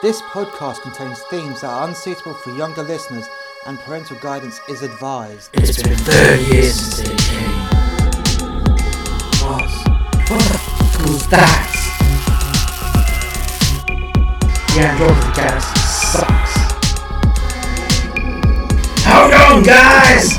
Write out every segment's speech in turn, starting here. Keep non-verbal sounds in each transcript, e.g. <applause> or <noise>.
This podcast contains themes that are unsuitable for younger listeners and parental guidance is advised. It's been 30 years since it came. What? What the f was that? The Andromeda Galaxy sucks. Hold on, guys!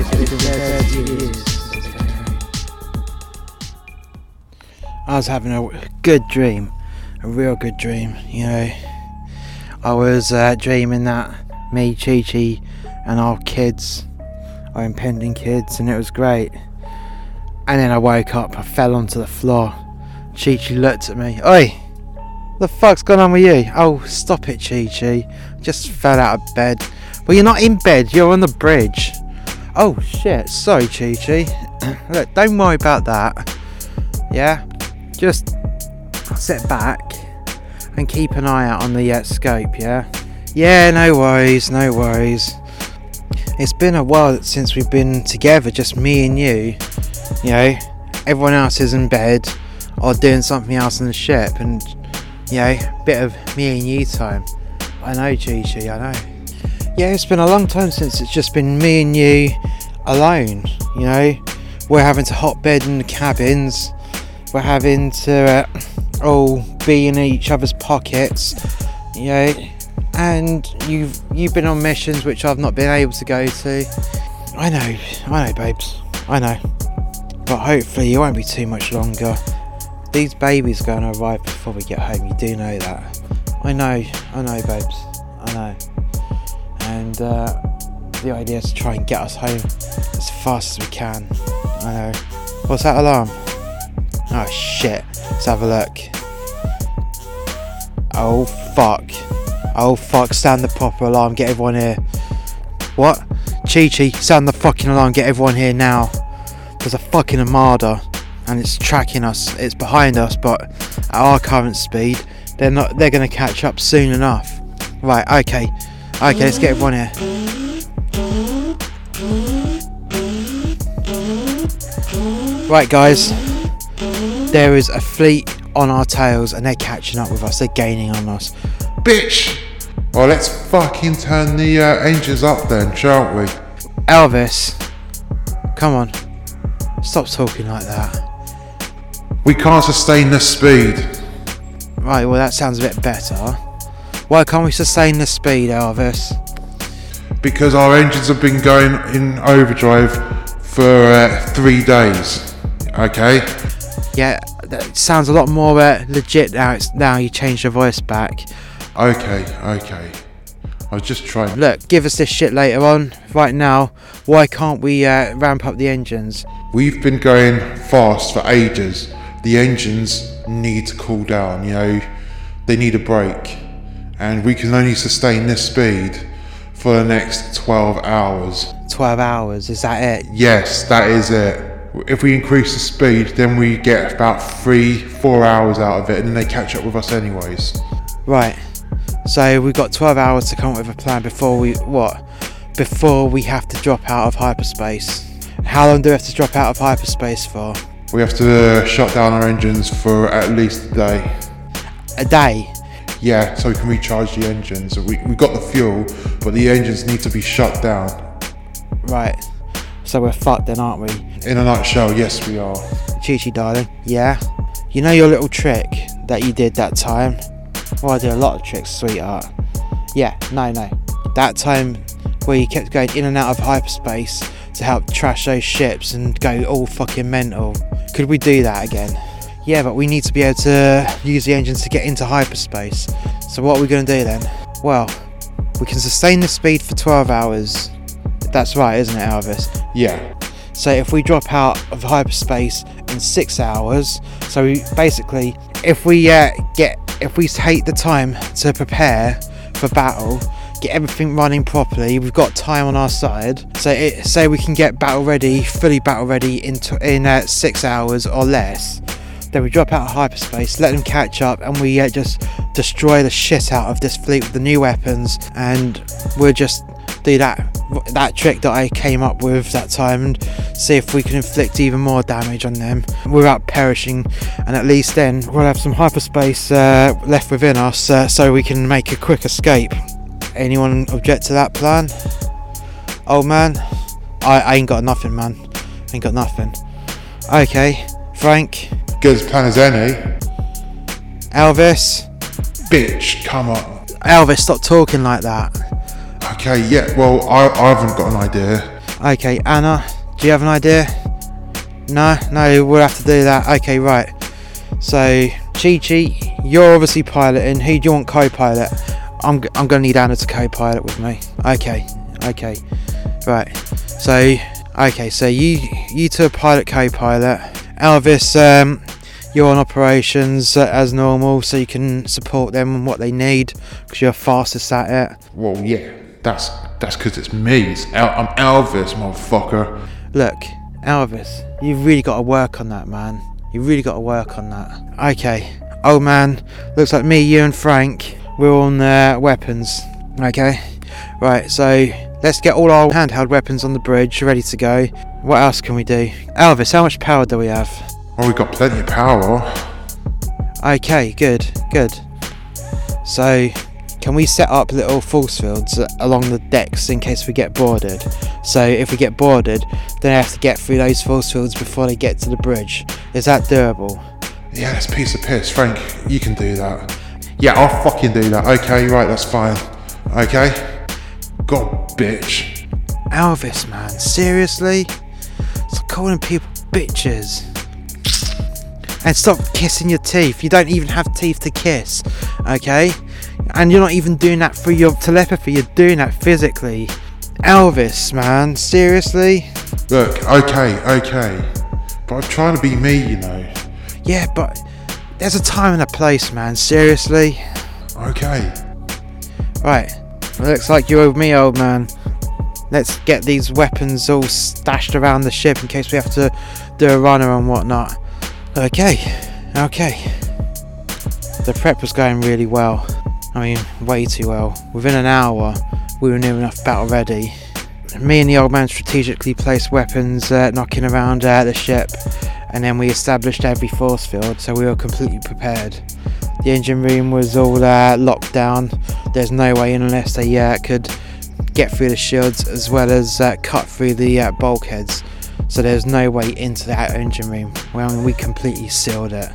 It's been 30 years since it came. I was having a good dream, a real good dream, you know. I was uh, dreaming that me, Chi Chi, and our kids, our impending kids, and it was great. And then I woke up, I fell onto the floor. Chi Chi looked at me, Oi! The fuck's going on with you? Oh, stop it, Chi Chi. Just fell out of bed. Well, you're not in bed, you're on the bridge. Oh shit, sorry, Chi Chi. <clears throat> Look, don't worry about that. Yeah? Just sit back and keep an eye out on the uh, scope, yeah? Yeah, no worries, no worries. It's been a while since we've been together, just me and you. You know, everyone else is in bed or doing something else on the ship, and you know, bit of me and you time. I know, Chi, I know. Yeah, it's been a long time since it's just been me and you alone. You know, we're having to hot bed in the cabins. We're having to uh, all be in each other's pockets. Know, and you've you've been on missions which I've not been able to go to. I know, I know, babes. I know. But hopefully, it won't be too much longer. These babies are going to arrive before we get home. You do know that. I know, I know, babes. I know. And uh, the idea is to try and get us home as fast as we can. I know. What's that alarm? Oh shit. Let's have a look. Oh fuck. Oh fuck. Stand the proper alarm. Get everyone here. What? Chi Chi, sound the fucking alarm. Get everyone here now. There's a fucking armada and it's tracking us. It's behind us, but at our current speed, they're not. They're gonna catch up soon enough. Right. Okay. Okay. Let's get everyone here. Right, guys. There is a fleet on our tails, and they're catching up with us. They're gaining on us. Bitch! Well, let's fucking turn the uh, engines up then, shan't we? Elvis, come on. Stop talking like that. We can't sustain the speed. Right, well, that sounds a bit better. Why can't we sustain the speed, Elvis? because our engines have been going in overdrive for uh, three days. Okay? Yeah, that sounds a lot more uh, legit now. It's now you changed your voice back. Okay, okay. I was just trying. Look, give us this shit later on. Right now, why can't we uh, ramp up the engines? We've been going fast for ages. The engines need to cool down, you know, they need a break. And we can only sustain this speed for the next 12 hours. 12 hours, is that it? Yes, that is it. If we increase the speed, then we get about three, four hours out of it, and then they catch up with us anyways. Right. So we've got 12 hours to come up with a plan before we. What? Before we have to drop out of hyperspace. How long do we have to drop out of hyperspace for? We have to uh, shut down our engines for at least a day. A day? Yeah, so we can recharge the engines. We, we got the fuel, but the engines need to be shut down. Right. So we're fucked then, aren't we? In a nutshell, yes, we are. Chi Chi, darling. Yeah? You know your little trick that you did that time? Well, I did a lot of tricks, sweetheart. Yeah, no, no. That time where you kept going in and out of hyperspace to help trash those ships and go all fucking mental. Could we do that again? Yeah, but we need to be able to use the engines to get into hyperspace. So what are we going to do then? Well, we can sustain the speed for 12 hours. That's right, isn't it, Elvis? Yeah, So if we drop out of hyperspace in six hours, so we, basically, if we uh, get, if we take the time to prepare for battle, get everything running properly, we've got time on our side. So it, say we can get battle ready, fully battle ready in in uh, six hours or less. Then we drop out of hyperspace, let them catch up, and we uh, just destroy the shit out of this fleet with the new weapons, and we're just do that that trick that I came up with that time and see if we can inflict even more damage on them without perishing. And at least then we'll have some hyperspace uh, left within us uh, so we can make a quick escape. Anyone object to that plan? Old man? I, I ain't got nothing, man. Ain't got nothing. Okay, Frank, Good as plan as any. Elvis. Bitch, come on. Elvis, stop talking like that. Okay, yeah, well, I, I haven't got an idea. Okay, Anna, do you have an idea? No, no, we'll have to do that. Okay, right. So, Chi Chi, you're obviously piloting. Who do you want co-pilot? I'm, g- I'm gonna need Anna to co-pilot with me. Okay, okay, right. So, okay, so you you two are pilot co-pilot. Elvis, um, you're on operations uh, as normal, so you can support them and what they need because you're fastest at it. Well, yeah, that's that's because it's me. It's El- I'm Elvis, motherfucker. Look, Elvis, you've really got to work on that, man. You really got to work on that. Okay, old man, looks like me, you, and Frank, we're on uh, weapons. Okay, right, so let's get all our handheld weapons on the bridge ready to go. What else can we do? Elvis, how much power do we have? Well, we've got plenty of power. Okay, good, good. So, can we set up little force fields along the decks in case we get boarded? So, if we get boarded, then I have to get through those force fields before they get to the bridge. Is that doable? Yeah, that's a piece of piss. Frank, you can do that. Yeah, I'll fucking do that. Okay, right, that's fine. Okay? God, bitch. Elvis, man, seriously? Stop calling people bitches. And stop kissing your teeth. You don't even have teeth to kiss, okay? And you're not even doing that through your telepathy, you're doing that physically. Elvis, man, seriously? Look, okay, okay. But I'm trying to be me, you know. Yeah, but there's a time and a place, man, seriously. Okay. Right, looks like you're with me, old man. Let's get these weapons all stashed around the ship in case we have to do a runner and whatnot. Okay, okay. The prep was going really well. I mean, way too well. Within an hour, we were near enough battle ready. Me and the old man strategically placed weapons uh, knocking around uh, the ship, and then we established every force field so we were completely prepared. The engine room was all uh, locked down. There's no way in unless they uh, could get through the shields as well as uh, cut through the uh, bulkheads. So there's no way into that engine room. Well, we completely sealed it.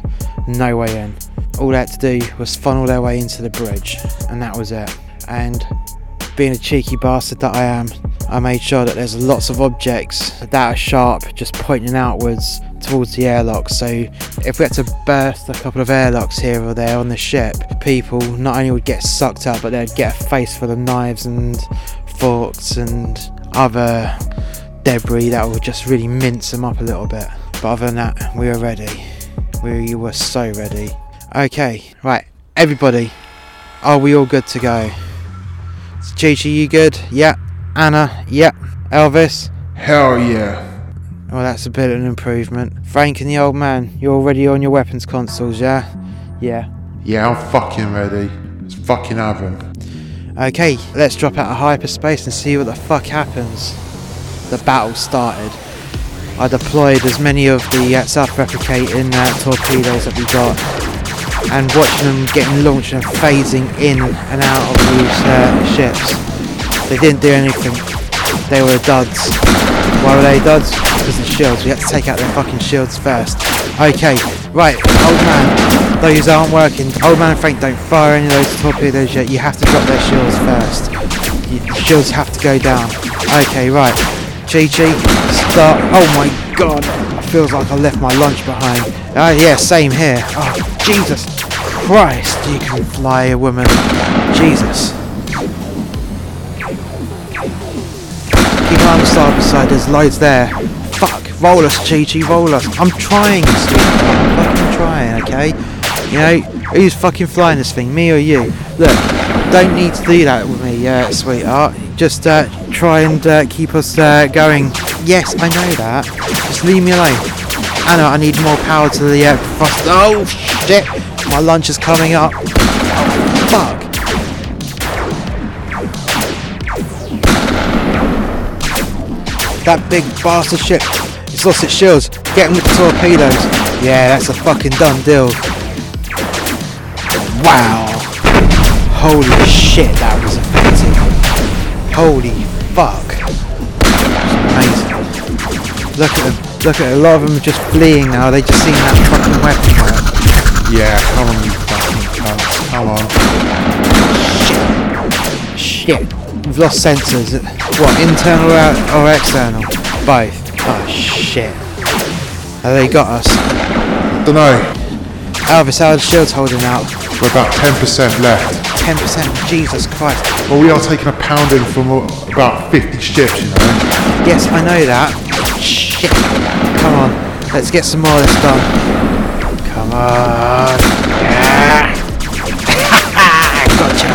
No way in. All they had to do was funnel their way into the bridge, and that was it. And being a cheeky bastard that I am, I made sure that there's lots of objects that are sharp, just pointing outwards towards the airlock. So if we had to burst a couple of airlocks here or there on the ship, people not only would get sucked up, but they'd get a face full of knives and forks and other debris that would just really mince them up a little bit. But other than that, we were ready. We were so ready. Okay, right, everybody, are we all good to go? Chi, you good? Yeah. Anna, yeah. Elvis, Hell yeah. well, that's a bit of an improvement. Frank and the old man, you're already on your weapons consoles, yeah? Yeah. Yeah, I'm fucking ready. Let's fucking him. Okay, let's drop out of hyperspace and see what the fuck happens. The battle started. I deployed as many of the uh, self-replicating uh, torpedoes that we got, and watching them getting launched and phasing in and out of these uh, ships. They didn't do anything. They were duds. Why were they duds? Because the shields. We had to take out their fucking shields first. Okay, right, old man. Those aren't working. Old man Frank don't fire any of those torpedoes yet. You have to drop their shields first. You, the shields have to go down. Okay, right. Chi Chi, start. Oh my god. It feels like I left my lunch behind. Oh yeah, same here. Oh, Jesus Christ. You can fly a woman. Jesus. Keep on the side, there's loads there. Fuck, roll us, Chi Chi, roll us. I'm trying, sweetheart. I'm fucking trying, okay? You know, who's fucking flying this thing, me or you? Look, don't need to do that with me, uh, sweetheart. Just uh, try and uh, keep us uh, going. Yes, I know that. Just leave me alone. Anna, I need more power to the uh, thrust. Oh shit! My lunch is coming up. Fuck. That big bastard ship. It's lost its shields. Get him with the torpedoes. Yeah, that's a fucking done deal. Wow. Holy shit, that was effective. Holy fuck. Amazing. Look at them. Look at a lot of them just fleeing now. They just seen that fucking weapon work. Yeah, come on, you fucking cunts. Come on. Shit. We've lost sensors. What, internal or, external? Both. Oh shit. Have they got us? Dunno. Elvis, how are the shields holding out? We're about 10% left. 10%. Jesus Christ. Well, we are taking a pounding from about 50 ships, you know. Yes, I know that. Shit. Come on. Let's get some more of this done. Gotcha.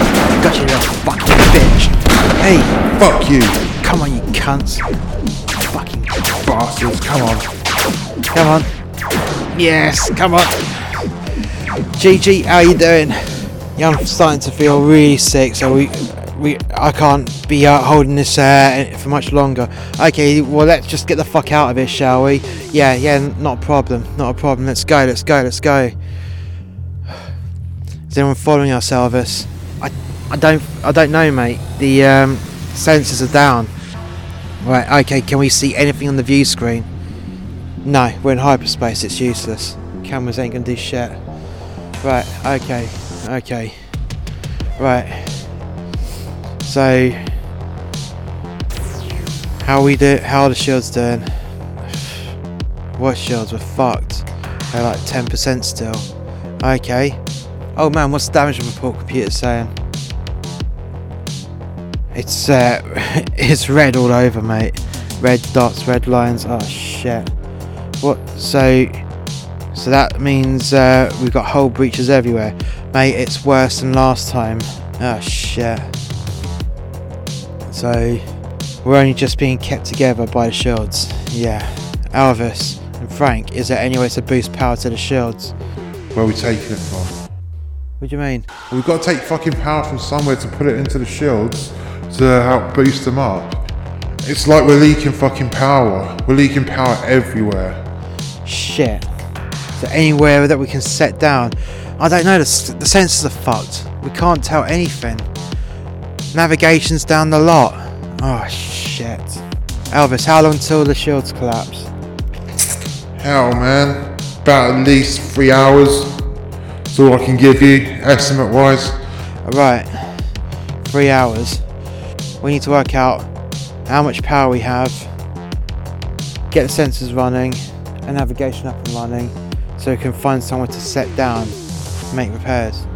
Gotcha, you fucking bitch. Hey, Fuck you, come on, you cunts. Fucking bastards. Come on. Come on. Yes, come on. Chi Chi, how you doing? Yeah, I'm starting to feel really sick, so we, we, I can't be holding this for much longer. Okay, well let's just get the fuck out of here, shall we? Yeah, yeah, not a problem, not a problem. Let's go, let's go, let's go. <sighs> Is anyone following us, Elvis? I, I don't, I don't know, mate. The um, sensors are down. Right, okay. Can we see anything on the view screen? No, we're in hyperspace, it's useless. Cameras ain't gonna do shit. Right, okay, okay. Right. So how we do how the shields doing? What shields? We're fucked. They're like ten percent still. Okay. Oh man, what's the damage report computer saying? It's uh <laughs> it's red all over mate. Red dots, red lines, oh shit. What? So, so that means uh, we've got hull breaches everywhere, mate. It's worse than last time. Oh shit. So, we're only just being kept together by the shields. Yeah. Elvis and Frank, is there any way to boost power to the shields? Where are we taking it from? What do you mean? We've got to take fucking power from somewhere to put it into the shields to help boost them up. It's like we're leaking fucking power. We're leaking power everywhere. Shit. Is there anywhere that we can set down? I don't know. The, the sensors are fucked. We can't tell anything. Navigation's down the lot. Oh shit. Elvis, how long till the shields collapse? Hell, man. About at least three hours. That's all I can give you, estimate wise. Right. Three hours. We need to work out how much power we have. Get the sensors running and navigation up and running so we can find somewhere to set down, make repairs.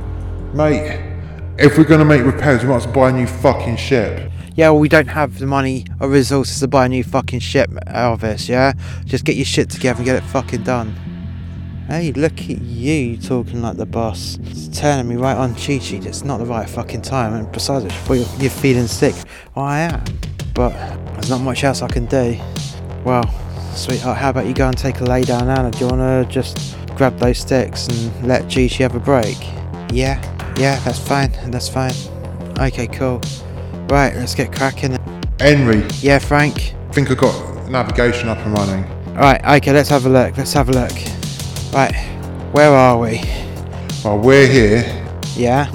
Mate, if we're gonna make repairs, we well buy a new fucking ship. Yeah, well, we don't have the money or resources to buy a new fucking ship, Elvis, yeah? Just get your shit together and get it fucking done. Hey, look at you talking like the boss. It's turning me right on Chi Chi. It's not the right fucking time. And besides you're, you're feeling sick. Well, I am. But there's not much else I can do. Well, sweetheart, how about you go and take a lay down Anna? Do you want to just grab those sticks and let Chi Chi have a break? Yeah, yeah, that's fine. That's fine. Okay, cool. Right, let's get cracking. Henry, Yeah, Frank. I think I got navigation up and running. Right, okay, let's have a look. Let's have a look. Right, where are we? Well, we're here, Yeah,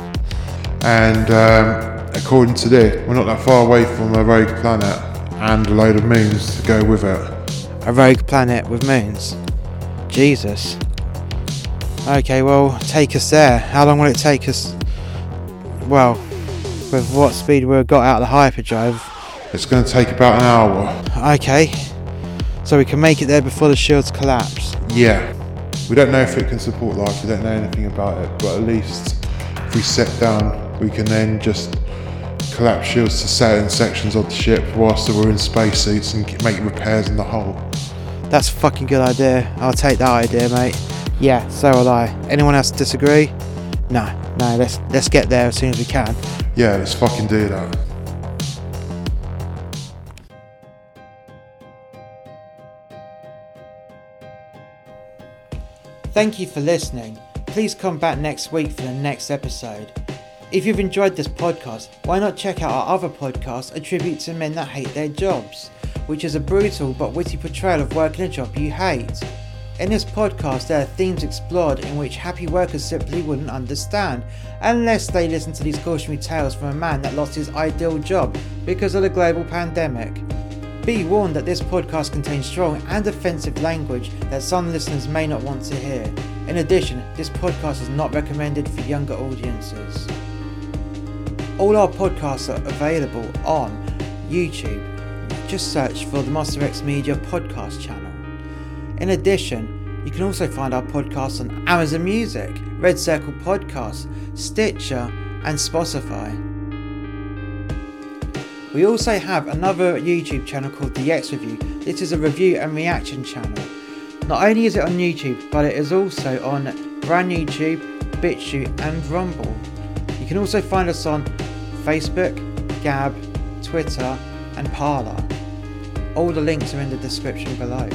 and um, according to this, we're not that far away from a rogue planet and a load of moons to go with it. a rogue planet with moons. Jesus. Okay, well, take us there. How long will it take us? Well, with what speed we've got out of the hyperdrive. It's going to take about an hour. Okay, so we can make it there before the shields collapse. Yeah. We don't know if it can support life, we don't know anything about it, but at least if we set down, we can then just collapse shields to certain sections of the ship whilst we're in spacesuits and make repairs in the hull. That's a fucking good idea. I'll take that idea, mate. Yeah, so will I. Anyone else disagree? No, no. Let's let's get there as soon as we can. Yeah, let's fucking do that. Thank you for listening. Please come back next week for the next episode. If you've enjoyed this podcast, why not check out our other podcast, A Tribute to Men That Hate Their Jobs? which is a brutal but witty portrayal of working a job you hate. In this podcast, there are themes explored in which happy workers simply wouldn't understand unless they listen to these cautionary tales from a man that lost his ideal job because of the global pandemic. Be warned that this podcast contains strong and offensive language that some listeners may not want to hear. In addition, this podcast is not recommended for younger audiences. All our podcasts are available on YouTube. Just search for the Muster X Media podcast channel. In addition, you can also find our podcasts on Amazon Music, Red Circle Podcasts, Stitcher, and Spotify. We also have another YouTube channel called The X Review. This is a review and reaction channel. Not only is it on YouTube, but it is also on BrandNewTube, BitChute, and Rumble. You can also find us on Facebook, Gab, Twitter, and Parler. All the links are in the description below.